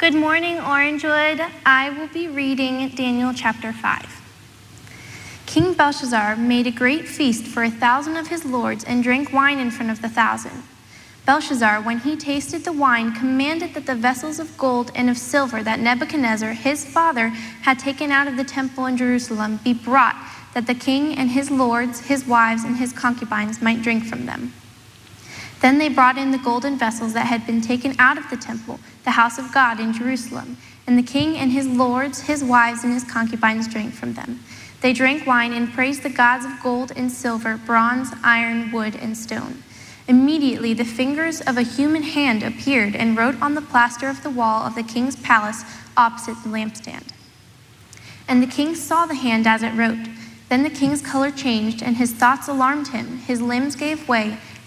Good morning, Orangewood. I will be reading Daniel chapter 5. King Belshazzar made a great feast for a thousand of his lords and drank wine in front of the thousand. Belshazzar, when he tasted the wine, commanded that the vessels of gold and of silver that Nebuchadnezzar, his father, had taken out of the temple in Jerusalem be brought, that the king and his lords, his wives, and his concubines might drink from them. Then they brought in the golden vessels that had been taken out of the temple, the house of God in Jerusalem, and the king and his lords, his wives, and his concubines drank from them. They drank wine and praised the gods of gold and silver, bronze, iron, wood, and stone. Immediately the fingers of a human hand appeared and wrote on the plaster of the wall of the king's palace opposite the lampstand. And the king saw the hand as it wrote. Then the king's color changed, and his thoughts alarmed him. His limbs gave way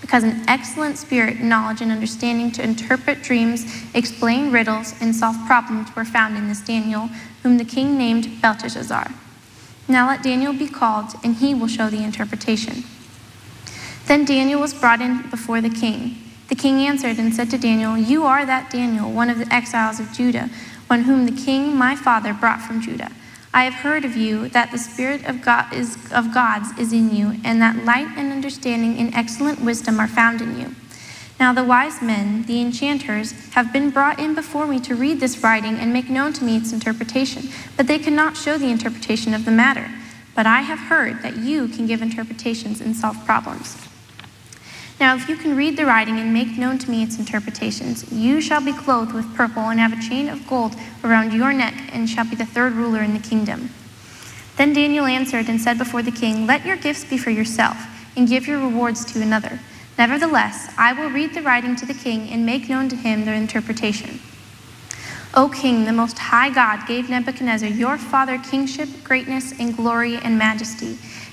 because an excellent spirit, knowledge, and understanding to interpret dreams, explain riddles, and solve problems were found in this Daniel, whom the king named Belteshazzar. Now let Daniel be called, and he will show the interpretation. Then Daniel was brought in before the king. The king answered and said to Daniel, You are that Daniel, one of the exiles of Judah, one whom the king my father brought from Judah. I have heard of you that the Spirit of, God is, of God's is in you, and that light and understanding and excellent wisdom are found in you. Now the wise men, the enchanters, have been brought in before me to read this writing and make known to me its interpretation, but they cannot show the interpretation of the matter. But I have heard that you can give interpretations and solve problems. Now, if you can read the writing and make known to me its interpretations, you shall be clothed with purple and have a chain of gold around your neck, and shall be the third ruler in the kingdom. Then Daniel answered and said before the king, Let your gifts be for yourself, and give your rewards to another. Nevertheless, I will read the writing to the king and make known to him the interpretation. O king, the most high God gave Nebuchadnezzar your father kingship, greatness, and glory and majesty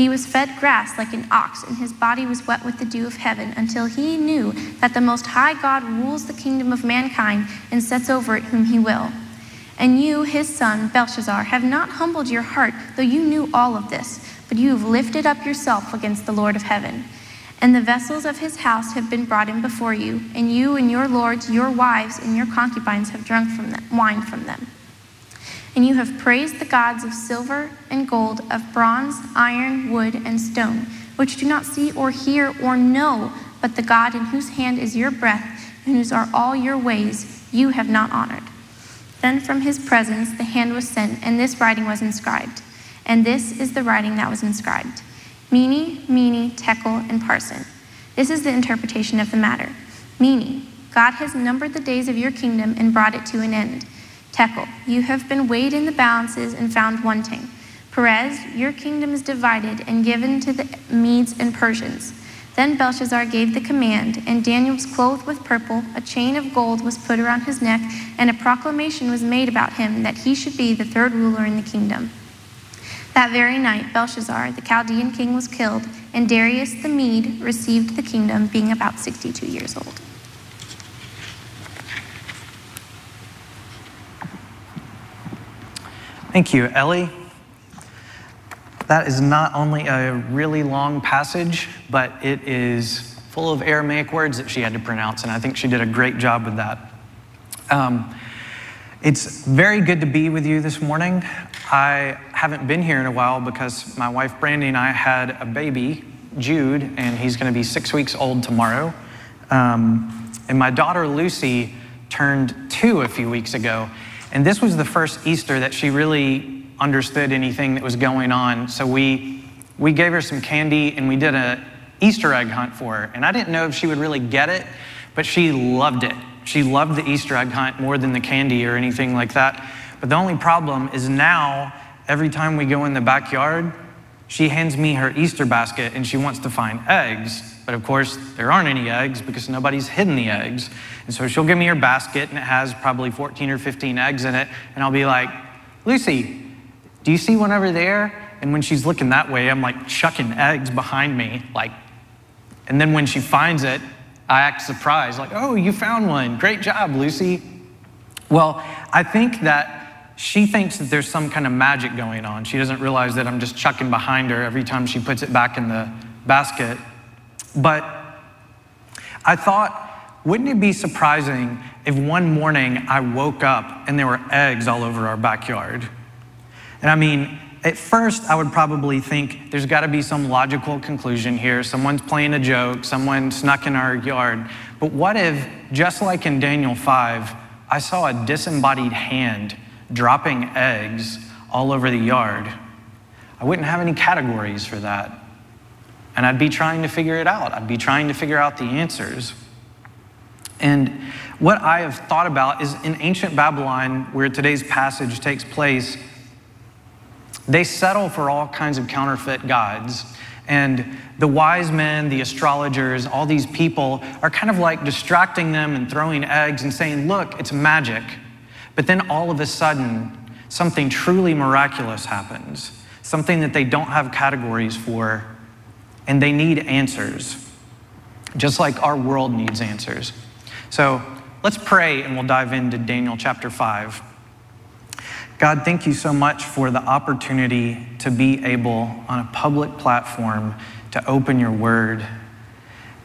He was fed grass like an ox, and his body was wet with the dew of heaven, until he knew that the Most High God rules the kingdom of mankind and sets over it whom he will. And you, his son, Belshazzar, have not humbled your heart, though you knew all of this, but you have lifted up yourself against the Lord of heaven. And the vessels of his house have been brought in before you, and you and your lords, your wives, and your concubines have drunk from them, wine from them. And you have praised the gods of silver and gold, of bronze, iron, wood, and stone, which do not see or hear or know, but the God in whose hand is your breath, and whose are all your ways, you have not honored. Then from his presence the hand was sent, and this writing was inscribed. And this is the writing that was inscribed Mene, Mene, Tekel, and Parsin. This is the interpretation of the matter. Mene, God has numbered the days of your kingdom and brought it to an end. Tekel, you have been weighed in the balances and found wanting. Peres, your kingdom is divided and given to the Medes and Persians. Then Belshazzar gave the command, and Daniel was clothed with purple, a chain of gold was put around his neck, and a proclamation was made about him that he should be the third ruler in the kingdom. That very night, Belshazzar, the Chaldean king, was killed, and Darius the Mede received the kingdom, being about 62 years old. Thank you, Ellie. That is not only a really long passage, but it is full of Aramaic words that she had to pronounce, and I think she did a great job with that. Um, it's very good to be with you this morning. I haven't been here in a while because my wife Brandy and I had a baby, Jude, and he's going to be six weeks old tomorrow. Um, and my daughter Lucy turned two a few weeks ago. And this was the first Easter that she really understood anything that was going on. So we, we gave her some candy and we did an Easter egg hunt for her. And I didn't know if she would really get it, but she loved it. She loved the Easter egg hunt more than the candy or anything like that. But the only problem is now, every time we go in the backyard, she hands me her Easter basket and she wants to find eggs. But of course, there aren't any eggs because nobody's hidden the eggs. And so she'll give me her basket and it has probably 14 or 15 eggs in it. And I'll be like, Lucy, do you see one over there? And when she's looking that way, I'm like chucking eggs behind me, like, and then when she finds it, I act surprised, like, oh, you found one. Great job, Lucy. Well, I think that she thinks that there's some kind of magic going on. She doesn't realize that I'm just chucking behind her every time she puts it back in the basket. But I thought, wouldn't it be surprising if one morning I woke up and there were eggs all over our backyard? And I mean, at first, I would probably think there's got to be some logical conclusion here. Someone's playing a joke, someone snuck in our yard. But what if, just like in Daniel 5, I saw a disembodied hand dropping eggs all over the yard? I wouldn't have any categories for that. And I'd be trying to figure it out. I'd be trying to figure out the answers. And what I have thought about is in ancient Babylon, where today's passage takes place, they settle for all kinds of counterfeit gods. And the wise men, the astrologers, all these people are kind of like distracting them and throwing eggs and saying, Look, it's magic. But then all of a sudden, something truly miraculous happens, something that they don't have categories for, and they need answers, just like our world needs answers. So let's pray and we'll dive into Daniel chapter 5. God, thank you so much for the opportunity to be able on a public platform to open your word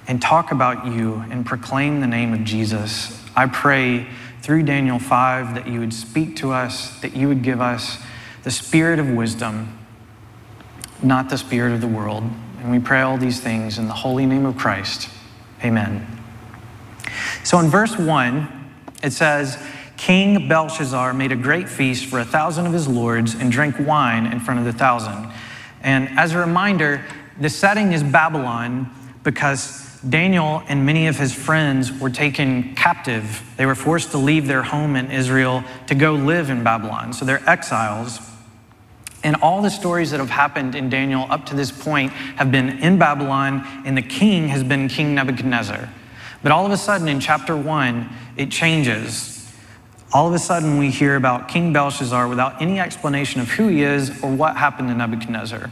and talk about you and proclaim the name of Jesus. I pray through Daniel 5 that you would speak to us, that you would give us the spirit of wisdom, not the spirit of the world. And we pray all these things in the holy name of Christ. Amen. So in verse 1, it says, King Belshazzar made a great feast for a thousand of his lords and drank wine in front of the thousand. And as a reminder, the setting is Babylon because Daniel and many of his friends were taken captive. They were forced to leave their home in Israel to go live in Babylon. So they're exiles. And all the stories that have happened in Daniel up to this point have been in Babylon, and the king has been King Nebuchadnezzar. But all of a sudden in chapter one, it changes all of a sudden we hear about King Belshazzar without any explanation of who he is or what happened to Nebuchadnezzar.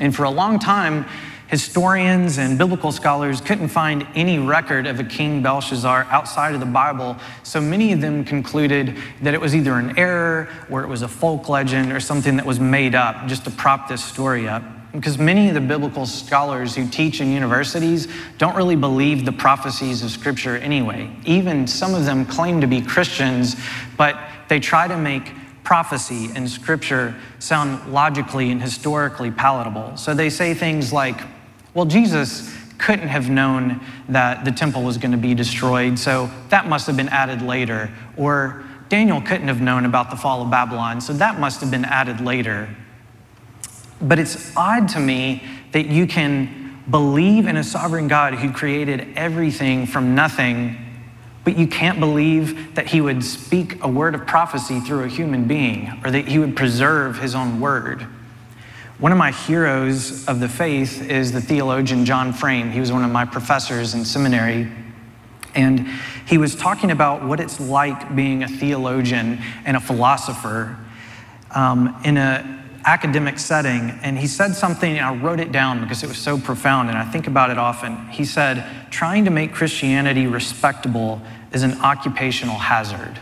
And for a long time, historians and biblical scholars couldn't find any record of a King Belshazzar outside of the Bible, so many of them concluded that it was either an error or it was a folk legend or something that was made up just to prop this story up. Because many of the biblical scholars who teach in universities don't really believe the prophecies of Scripture anyway. Even some of them claim to be Christians, but they try to make prophecy and Scripture sound logically and historically palatable. So they say things like, well, Jesus couldn't have known that the temple was going to be destroyed, so that must have been added later. Or Daniel couldn't have known about the fall of Babylon, so that must have been added later. But it's odd to me that you can believe in a sovereign God who created everything from nothing, but you can't believe that he would speak a word of prophecy through a human being or that he would preserve his own word. One of my heroes of the faith is the theologian John Frame. He was one of my professors in seminary. And he was talking about what it's like being a theologian and a philosopher um, in an academic setting, and he said something, and I wrote it down because it was so profound, and I think about it often. He said, Trying to make Christianity respectable is an occupational hazard.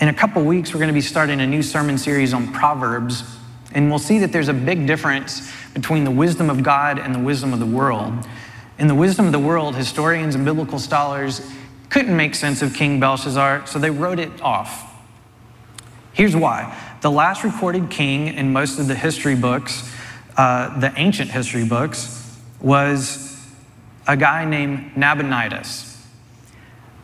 in a couple weeks, we're going to be starting a new sermon series on Proverbs, and we'll see that there's a big difference between the wisdom of God and the wisdom of the world. In the wisdom of the world, historians and biblical scholars couldn't make sense of King Belshazzar, so they wrote it off. Here's why the last recorded king in most of the history books, uh, the ancient history books, was a guy named Nabonidus.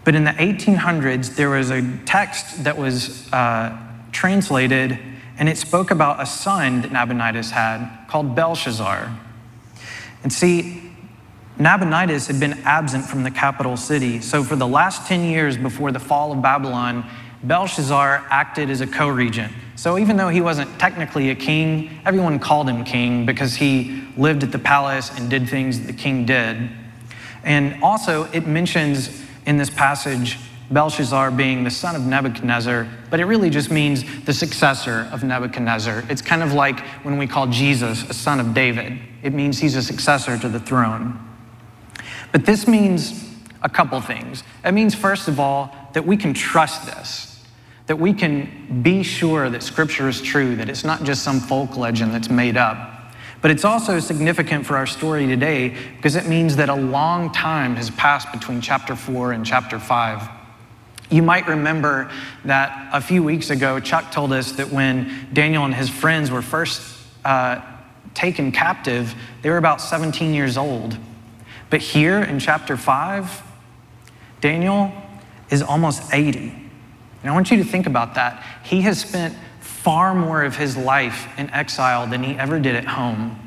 But in the 1800s, there was a text that was uh, translated, and it spoke about a son that Nabonidus had called Belshazzar. And see, Nabonidus had been absent from the capital city. So, for the last 10 years before the fall of Babylon, Belshazzar acted as a co regent. So, even though he wasn't technically a king, everyone called him king because he lived at the palace and did things the king did. And also, it mentions in this passage Belshazzar being the son of Nebuchadnezzar, but it really just means the successor of Nebuchadnezzar. It's kind of like when we call Jesus a son of David, it means he's a successor to the throne. But this means a couple things. It means, first of all, that we can trust this that we can be sure that Scripture is true, that it's not just some folk legend that's made up. But it's also significant for our story today because it means that a long time has passed between chapter 4 and chapter 5. You might remember that a few weeks ago, Chuck told us that when Daniel and his friends were first uh, taken captive, they were about 17 years old. But here in chapter 5, Daniel is almost 80. And I want you to think about that. He has spent far more of his life in exile than he ever did at home.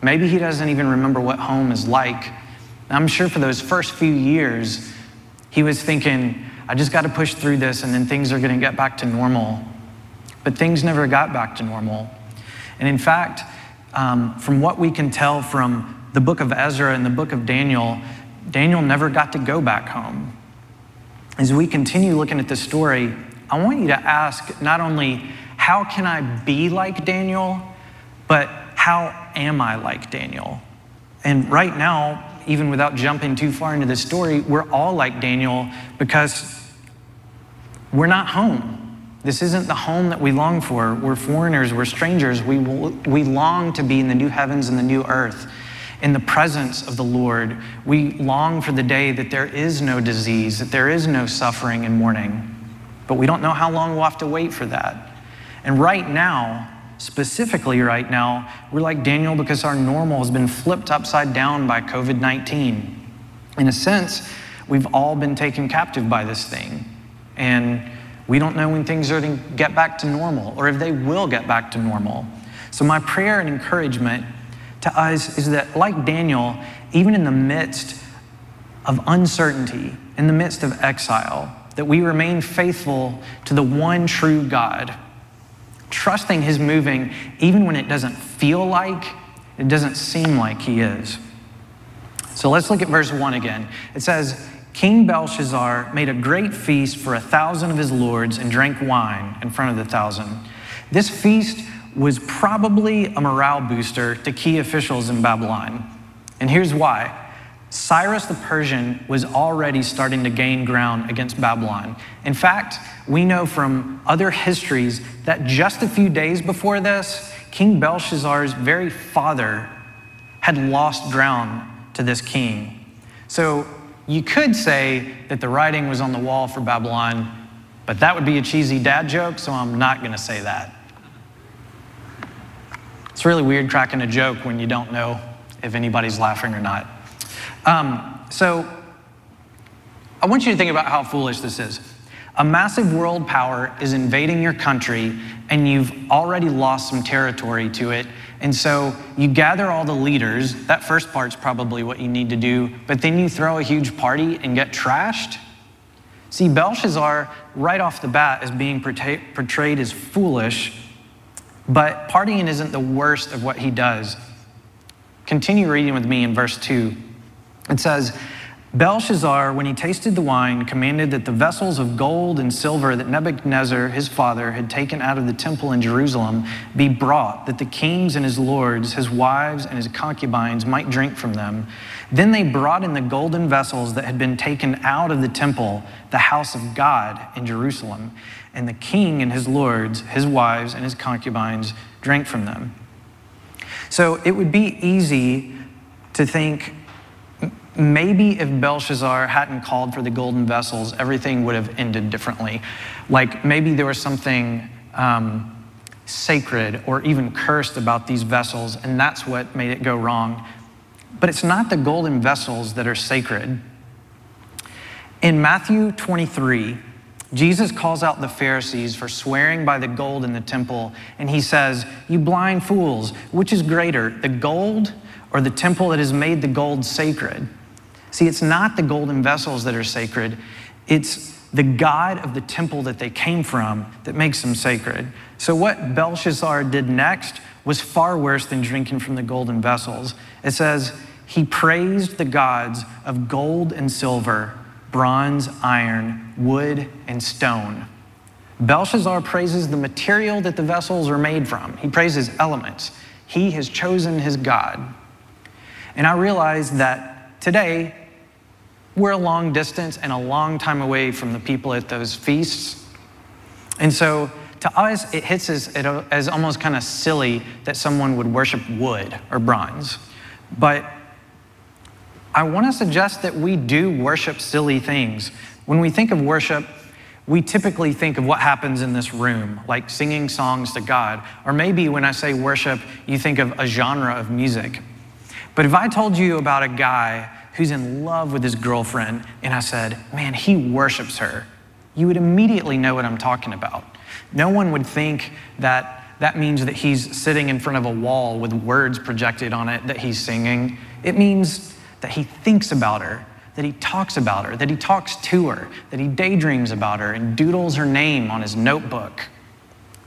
Maybe he doesn't even remember what home is like. I'm sure for those first few years, he was thinking, I just got to push through this and then things are going to get back to normal. But things never got back to normal. And in fact, um, from what we can tell from the book of Ezra and the book of Daniel, Daniel never got to go back home. As we continue looking at this story, I want you to ask not only how can I be like Daniel, but how am I like Daniel? And right now, even without jumping too far into the story, we're all like Daniel because we're not home. This isn't the home that we long for. We're foreigners, we're strangers. We, we long to be in the new heavens and the new earth in the presence of the Lord. We long for the day that there is no disease, that there is no suffering and mourning. But we don't know how long we'll have to wait for that. And right now, specifically right now, we're like Daniel because our normal has been flipped upside down by COVID 19. In a sense, we've all been taken captive by this thing. And we don't know when things are going to get back to normal or if they will get back to normal. So, my prayer and encouragement to us is that, like Daniel, even in the midst of uncertainty, in the midst of exile, that we remain faithful to the one true God, trusting His moving even when it doesn't feel like, it doesn't seem like He is. So let's look at verse 1 again. It says, King Belshazzar made a great feast for a thousand of his lords and drank wine in front of the thousand. This feast was probably a morale booster to key officials in Babylon. And here's why. Cyrus the Persian was already starting to gain ground against Babylon. In fact, we know from other histories that just a few days before this, King Belshazzar's very father had lost ground to this king. So you could say that the writing was on the wall for Babylon, but that would be a cheesy dad joke, so I'm not going to say that. It's really weird cracking a joke when you don't know if anybody's laughing or not. Um, so I want you to think about how foolish this is. A massive world power is invading your country, and you've already lost some territory to it. And so you gather all the leaders. That first part's probably what you need to do, but then you throw a huge party and get trashed. See, Belshazzar, right off the bat, is being portrayed as foolish but partying isn't the worst of what he does. Continue reading with me in verse 2. It says, Belshazzar, when he tasted the wine, commanded that the vessels of gold and silver that Nebuchadnezzar, his father, had taken out of the temple in Jerusalem be brought, that the kings and his lords, his wives, and his concubines might drink from them. Then they brought in the golden vessels that had been taken out of the temple, the house of God in Jerusalem. And the king and his lords, his wives, and his concubines drank from them. So it would be easy to think maybe if Belshazzar hadn't called for the golden vessels, everything would have ended differently. Like maybe there was something um, sacred or even cursed about these vessels, and that's what made it go wrong. But it's not the golden vessels that are sacred. In Matthew 23, Jesus calls out the Pharisees for swearing by the gold in the temple, and he says, You blind fools, which is greater, the gold or the temple that has made the gold sacred? See, it's not the golden vessels that are sacred, it's the God of the temple that they came from that makes them sacred. So, what Belshazzar did next was far worse than drinking from the golden vessels. It says, He praised the gods of gold and silver, bronze, iron, wood, and stone. Belshazzar praises the material that the vessels are made from, he praises elements. He has chosen his God. And I realize that today, we're a long distance and a long time away from the people at those feasts. And so to us, it hits us as almost kind of silly that someone would worship wood or bronze. But I want to suggest that we do worship silly things. When we think of worship, we typically think of what happens in this room, like singing songs to God. Or maybe when I say worship, you think of a genre of music. But if I told you about a guy who's in love with his girlfriend, and I said, Man, he worships her, you would immediately know what I'm talking about. No one would think that that means that he's sitting in front of a wall with words projected on it that he's singing. It means that he thinks about her, that he talks about her, that he talks to her, that he daydreams about her and doodles her name on his notebook.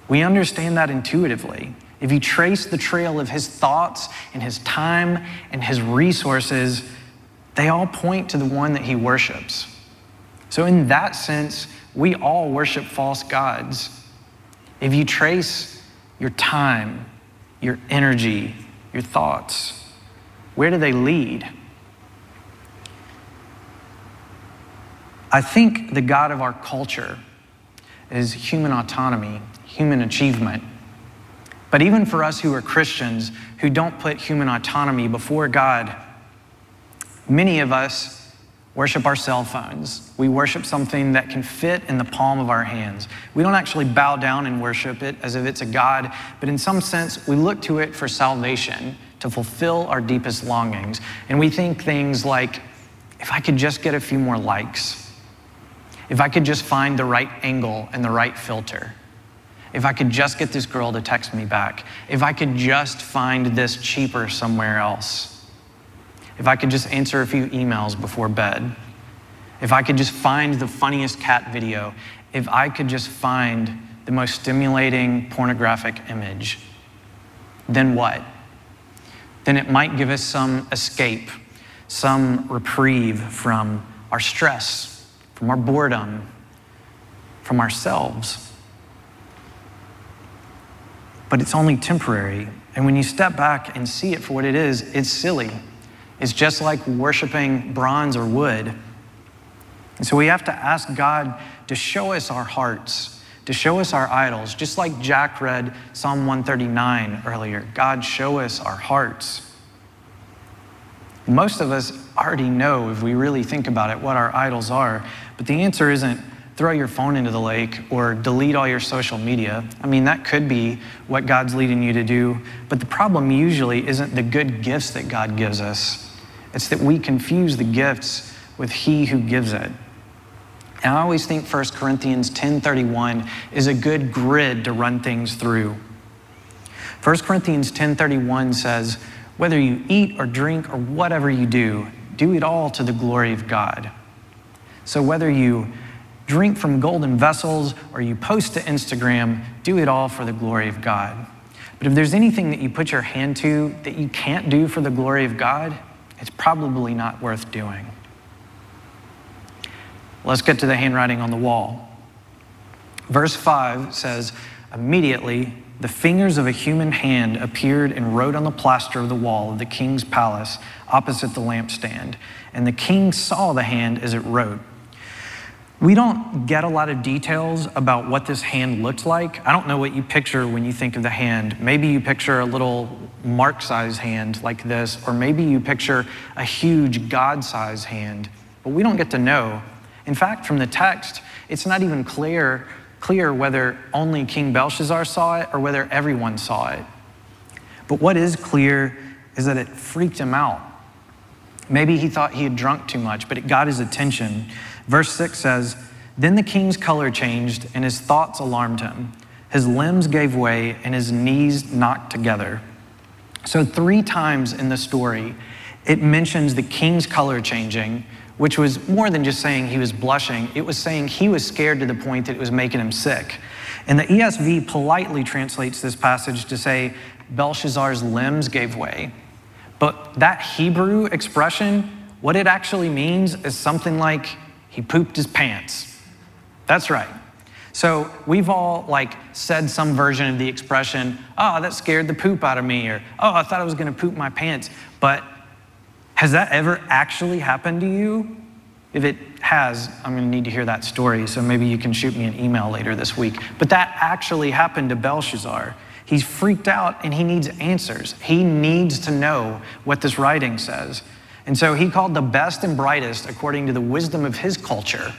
We understand that intuitively. If you trace the trail of his thoughts and his time and his resources, they all point to the one that he worships. So, in that sense, we all worship false gods. If you trace your time, your energy, your thoughts, where do they lead? I think the God of our culture is human autonomy, human achievement. But even for us who are Christians who don't put human autonomy before God, Many of us worship our cell phones. We worship something that can fit in the palm of our hands. We don't actually bow down and worship it as if it's a God, but in some sense, we look to it for salvation, to fulfill our deepest longings. And we think things like, if I could just get a few more likes, if I could just find the right angle and the right filter, if I could just get this girl to text me back, if I could just find this cheaper somewhere else if I could just answer a few emails before bed, if I could just find the funniest cat video, if I could just find the most stimulating pornographic image, then what? Then it might give us some escape, some reprieve from our stress, from our boredom, from ourselves. But it's only temporary. And when you step back and see it for what it is, it's silly is just like worshiping bronze or wood. And so we have to ask God to show us our hearts, to show us our idols, just like Jack read Psalm 139 earlier. God, show us our hearts. Most of us already know, if we really think about it, what our idols are, but the answer isn't throw your phone into the lake or delete all your social media. I mean, that could be what God's leading you to do, but the problem usually isn't the good gifts that God gives us. It's that we confuse the gifts with he who gives it. And I always think 1 Corinthians 10:31 is a good grid to run things through. 1 Corinthians 10:31 says, "Whether you eat or drink or whatever you do, do it all to the glory of God." So whether you drink from golden vessels or you post to Instagram, do it all for the glory of God. But if there's anything that you put your hand to that you can't do for the glory of God, it's probably not worth doing. Let's get to the handwriting on the wall. Verse 5 says, Immediately, the fingers of a human hand appeared and wrote on the plaster of the wall of the king's palace opposite the lampstand, and the king saw the hand as it wrote. We don't get a lot of details about what this hand looked like. I don't know what you picture when you think of the hand. Maybe you picture a little mark size hand like this, or maybe you picture a huge God size hand, but we don't get to know. In fact, from the text, it's not even clear, clear whether only King Belshazzar saw it or whether everyone saw it. But what is clear is that it freaked him out. Maybe he thought he had drunk too much, but it got his attention. Verse 6 says, Then the king's color changed, and his thoughts alarmed him. His limbs gave way, and his knees knocked together. So, three times in the story, it mentions the king's color changing, which was more than just saying he was blushing. It was saying he was scared to the point that it was making him sick. And the ESV politely translates this passage to say, Belshazzar's limbs gave way. But that Hebrew expression, what it actually means is something like he pooped his pants. That's right. So we've all like said some version of the expression, oh, that scared the poop out of me, or oh, I thought I was gonna poop my pants. But has that ever actually happened to you? If it has, I'm gonna need to hear that story, so maybe you can shoot me an email later this week. But that actually happened to Belshazzar. He's freaked out and he needs answers. He needs to know what this writing says. And so he called the best and brightest according to the wisdom of his culture.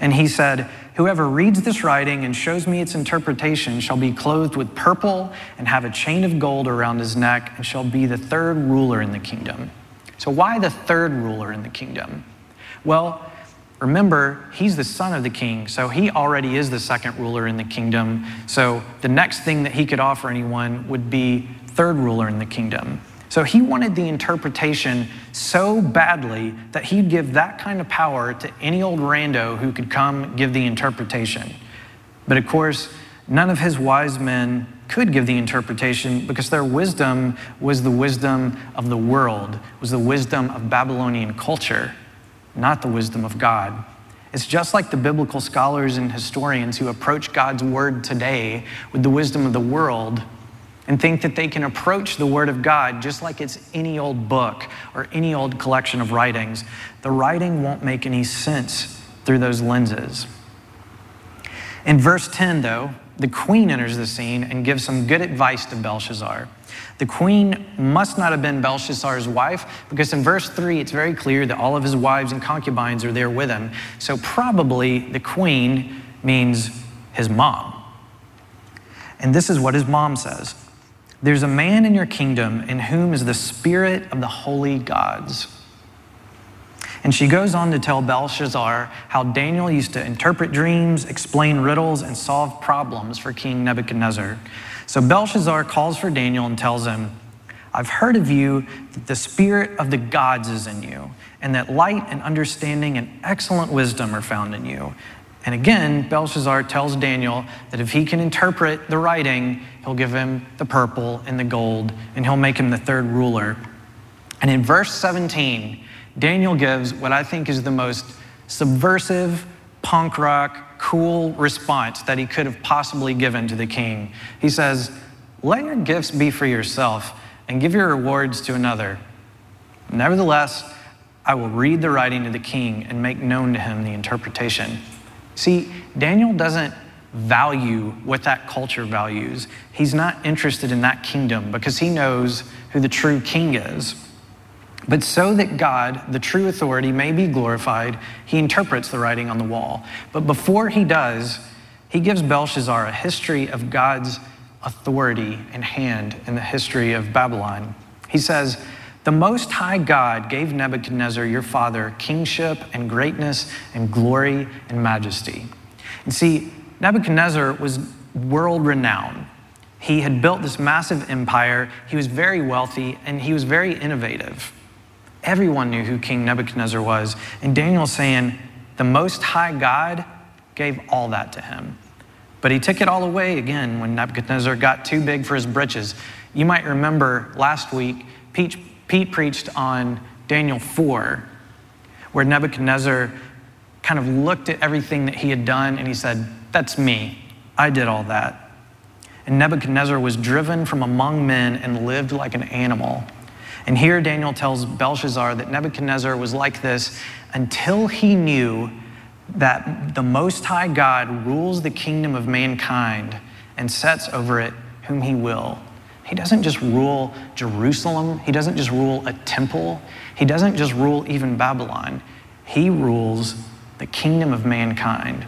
And he said, Whoever reads this writing and shows me its interpretation shall be clothed with purple and have a chain of gold around his neck and shall be the third ruler in the kingdom. So, why the third ruler in the kingdom? Well, remember, he's the son of the king, so he already is the second ruler in the kingdom. So, the next thing that he could offer anyone would be third ruler in the kingdom. So he wanted the interpretation so badly that he'd give that kind of power to any old rando who could come give the interpretation. But of course, none of his wise men could give the interpretation because their wisdom was the wisdom of the world, was the wisdom of Babylonian culture, not the wisdom of God. It's just like the biblical scholars and historians who approach God's word today with the wisdom of the world and think that they can approach the Word of God just like it's any old book or any old collection of writings. The writing won't make any sense through those lenses. In verse 10, though, the queen enters the scene and gives some good advice to Belshazzar. The queen must not have been Belshazzar's wife because in verse 3 it's very clear that all of his wives and concubines are there with him. So probably the queen means his mom. And this is what his mom says there's a man in your kingdom in whom is the spirit of the holy gods. And she goes on to tell Belshazzar how Daniel used to interpret dreams, explain riddles, and solve problems for King Nebuchadnezzar. So Belshazzar calls for Daniel and tells him, I've heard of you that the spirit of the gods is in you, and that light and understanding and excellent wisdom are found in you. And again, Belshazzar tells Daniel that if he can interpret the writing, he'll give him the purple and the gold, and he'll make him the third ruler. And in verse 17, Daniel gives what I think is the most subversive, punk rock, cool response that he could have possibly given to the king. He says, Let your gifts be for yourself and give your rewards to another. Nevertheless, I will read the writing to the king and make known to him the interpretation. See, Daniel doesn't value what that culture values. He's not interested in that kingdom because he knows who the true king is. But so that God, the true authority, may be glorified, he interprets the writing on the wall. But before he does, he gives Belshazzar a history of God's authority and hand in the history of Babylon. He says, the Most High God gave Nebuchadnezzar, your father, kingship and greatness and glory and majesty. And see, Nebuchadnezzar was world renowned. He had built this massive empire, he was very wealthy, and he was very innovative. Everyone knew who King Nebuchadnezzar was. And Daniel's saying, the Most High God gave all that to him. But he took it all away again when Nebuchadnezzar got too big for his britches. You might remember last week, Pete, Pete preached on Daniel 4, where Nebuchadnezzar kind of looked at everything that he had done and he said, That's me. I did all that. And Nebuchadnezzar was driven from among men and lived like an animal. And here Daniel tells Belshazzar that Nebuchadnezzar was like this until he knew that the Most High God rules the kingdom of mankind and sets over it whom he will. He doesn't just rule Jerusalem, he doesn't just rule a temple, he doesn't just rule even Babylon. He rules the kingdom of mankind.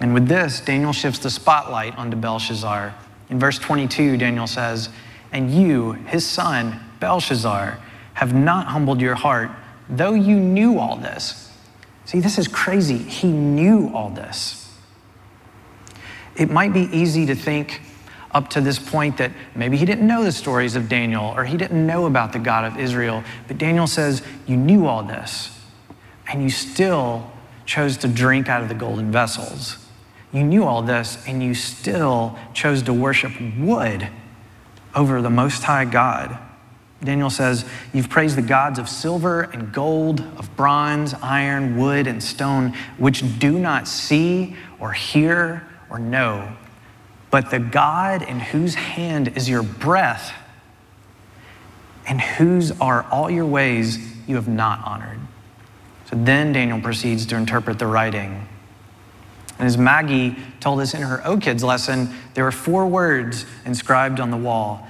And with this, Daniel shifts the spotlight onto Belshazzar. In verse 22, Daniel says, And you, his son, Belshazzar, have not humbled your heart, though you knew all this. See, this is crazy. He knew all this. It might be easy to think up to this point that maybe he didn't know the stories of Daniel or he didn't know about the God of Israel. But Daniel says, You knew all this, and you still chose to drink out of the golden vessels. You knew all this, and you still chose to worship wood over the Most High God. Daniel says, You've praised the gods of silver and gold, of bronze, iron, wood, and stone, which do not see or hear or know. But the God in whose hand is your breath, and whose are all your ways, you have not honored. So then Daniel proceeds to interpret the writing. And as Maggie told us in her O Kids lesson, there are four words inscribed on the wall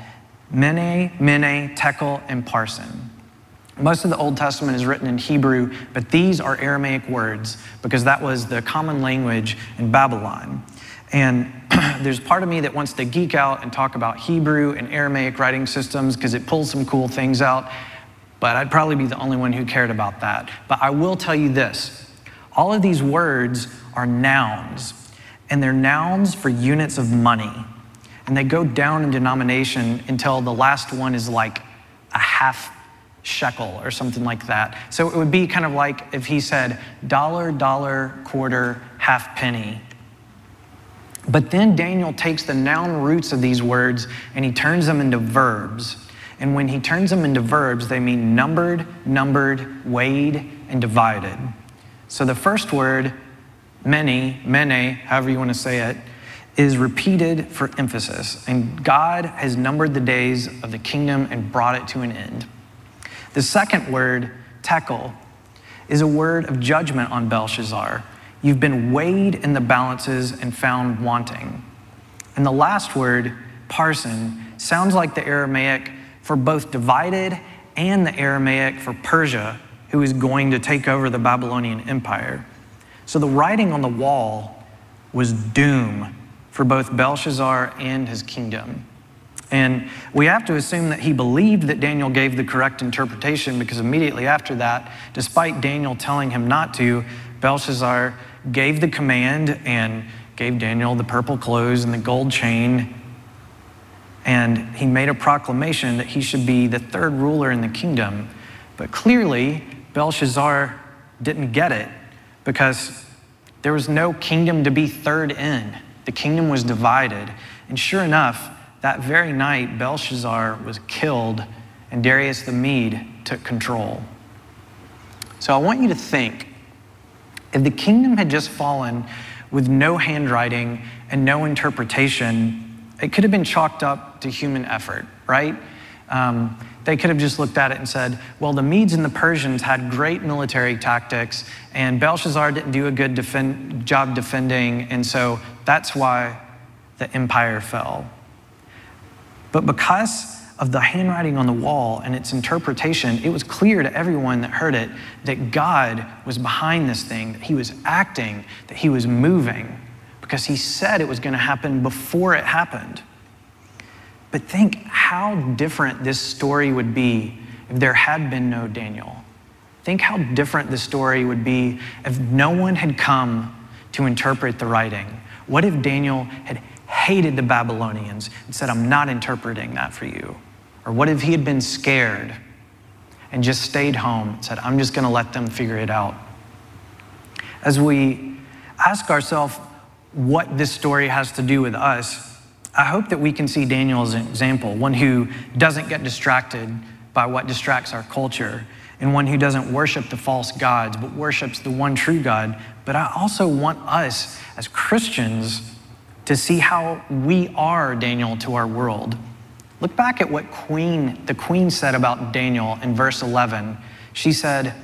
Mene, Mene, Tekel, and Parsin. Most of the Old Testament is written in Hebrew, but these are Aramaic words because that was the common language in Babylon. And there's part of me that wants to geek out and talk about Hebrew and Aramaic writing systems because it pulls some cool things out, but I'd probably be the only one who cared about that. But I will tell you this all of these words are nouns, and they're nouns for units of money. And they go down in denomination until the last one is like a half shekel or something like that. So it would be kind of like if he said dollar, dollar, quarter, half penny. But then Daniel takes the noun roots of these words and he turns them into verbs. And when he turns them into verbs, they mean numbered, numbered, weighed, and divided. So the first word, many, mene, however you want to say it, is repeated for emphasis. And God has numbered the days of the kingdom and brought it to an end. The second word, tekel, is a word of judgment on Belshazzar. You've been weighed in the balances and found wanting. And the last word, parsin, sounds like the Aramaic for both divided and the Aramaic for Persia, who is going to take over the Babylonian Empire. So the writing on the wall was doom for both Belshazzar and his kingdom. And we have to assume that he believed that Daniel gave the correct interpretation because immediately after that, despite Daniel telling him not to, Belshazzar gave the command and gave Daniel the purple clothes and the gold chain. And he made a proclamation that he should be the third ruler in the kingdom. But clearly, Belshazzar didn't get it because there was no kingdom to be third in. The kingdom was divided. And sure enough, that very night, Belshazzar was killed and Darius the Mede took control. So I want you to think if the kingdom had just fallen with no handwriting and no interpretation, it could have been chalked up to human effort, right? Um, they could have just looked at it and said, well, the Medes and the Persians had great military tactics, and Belshazzar didn't do a good defend, job defending, and so that's why the empire fell. But because of the handwriting on the wall and its interpretation, it was clear to everyone that heard it that God was behind this thing, that He was acting, that He was moving, because He said it was going to happen before it happened. But think how different this story would be if there had been no Daniel. Think how different the story would be if no one had come to interpret the writing. What if Daniel had hated the Babylonians and said, I'm not interpreting that for you? Or what if he had been scared and just stayed home and said, I'm just going to let them figure it out? As we ask ourselves what this story has to do with us, I hope that we can see Daniel as an example, one who doesn't get distracted by what distracts our culture. and one who doesn't worship the false gods, but worships the one true God. But I also want us as Christians to see how we are Daniel to our world. Look back at what Queen, the Queen said about Daniel in verse 11. She said,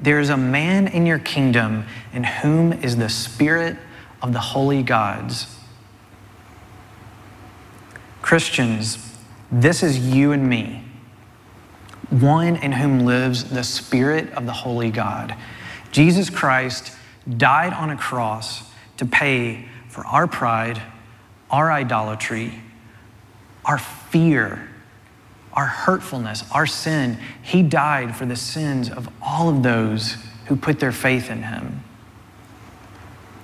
There is a man in your kingdom in whom is the spirit of the holy gods. Christians, this is you and me one in whom lives the Spirit of the Holy God. Jesus Christ died on a cross to pay for our pride, our idolatry, our fear, our hurtfulness, our sin. He died for the sins of all of those who put their faith in him.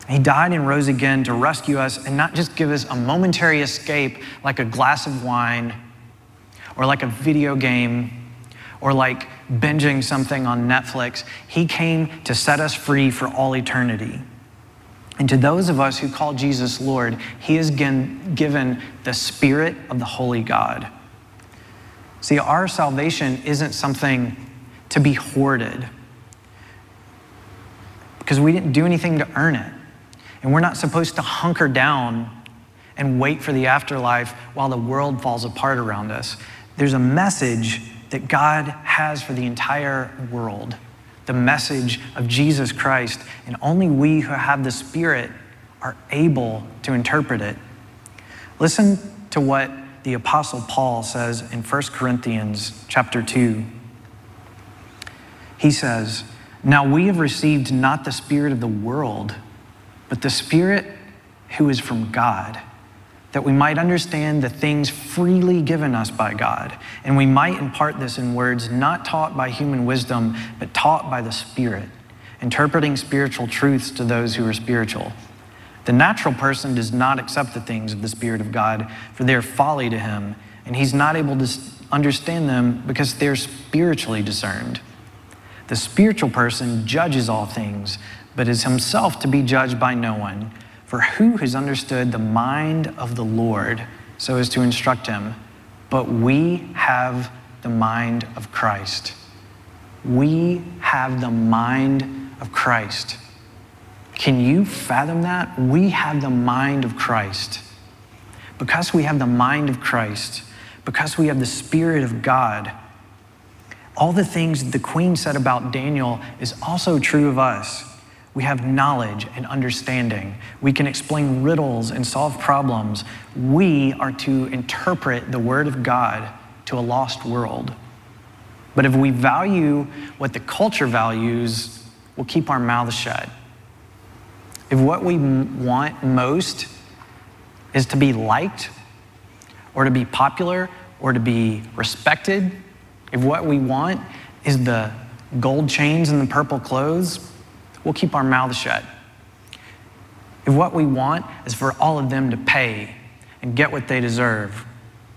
He died and rose again to rescue us and not just give us a momentary escape like a glass of wine or like a video game or like binging something on Netflix. He came to set us free for all eternity. And to those of us who call Jesus Lord, He has given the Spirit of the Holy God. See, our salvation isn't something to be hoarded because we didn't do anything to earn it. And we're not supposed to hunker down and wait for the afterlife while the world falls apart around us. There's a message that God has for the entire world the message of Jesus Christ, and only we who have the Spirit are able to interpret it. Listen to what the apostle Paul says in 1 Corinthians chapter 2. He says, "Now we have received not the spirit of the world, but the spirit who is from God." That we might understand the things freely given us by God. And we might impart this in words not taught by human wisdom, but taught by the Spirit, interpreting spiritual truths to those who are spiritual. The natural person does not accept the things of the Spirit of God, for they are folly to him, and he's not able to understand them because they're spiritually discerned. The spiritual person judges all things, but is himself to be judged by no one. For who has understood the mind of the Lord so as to instruct him? But we have the mind of Christ. We have the mind of Christ. Can you fathom that? We have the mind of Christ. Because we have the mind of Christ, because we have the Spirit of God, all the things the queen said about Daniel is also true of us. We have knowledge and understanding. We can explain riddles and solve problems. We are to interpret the Word of God to a lost world. But if we value what the culture values, we'll keep our mouths shut. If what we want most is to be liked, or to be popular, or to be respected, if what we want is the gold chains and the purple clothes, we'll keep our mouths shut. If what we want is for all of them to pay and get what they deserve,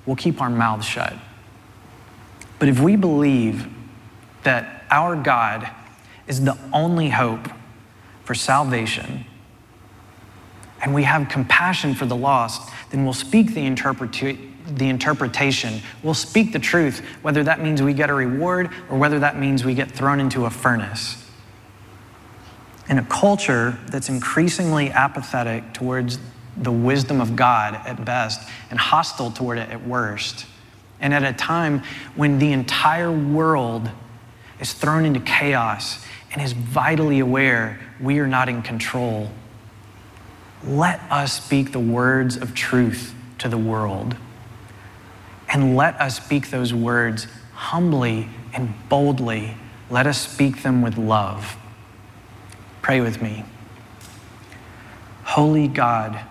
we'll keep our mouths shut. But if we believe that our God is the only hope for salvation, and we have compassion for the lost, then we'll speak the, interpreta- the interpretation. We'll speak the truth, whether that means we get a reward or whether that means we get thrown into a furnace in a culture that's increasingly apathetic towards the wisdom of God at best and hostile toward it at worst. And at a time when the entire world is thrown into chaos and is vitally aware we are not in control, let us speak the words of truth to the world. And let us speak those words humbly and boldly. Let us speak them with love. Pray with me. Holy God,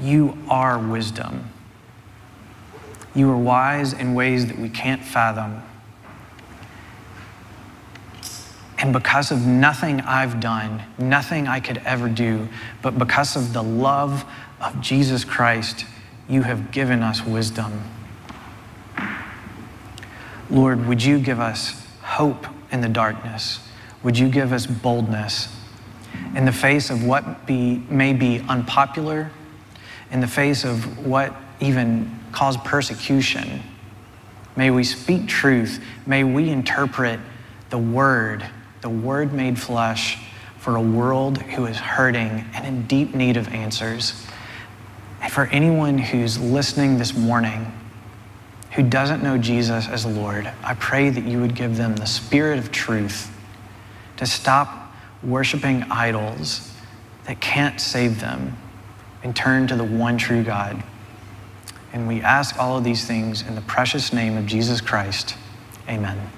you are wisdom. You are wise in ways that we can't fathom. And because of nothing I've done, nothing I could ever do, but because of the love of Jesus Christ, you have given us wisdom. Lord, would you give us hope in the darkness? Would you give us boldness in the face of what be, may be unpopular, in the face of what even caused persecution. May we speak truth. May we interpret the Word, the Word made flesh for a world who is hurting and in deep need of answers. And for anyone who's listening this morning who doesn't know Jesus as Lord, I pray that you would give them the spirit of truth to stop worshiping idols that can't save them and turn to the one true God. And we ask all of these things in the precious name of Jesus Christ. Amen.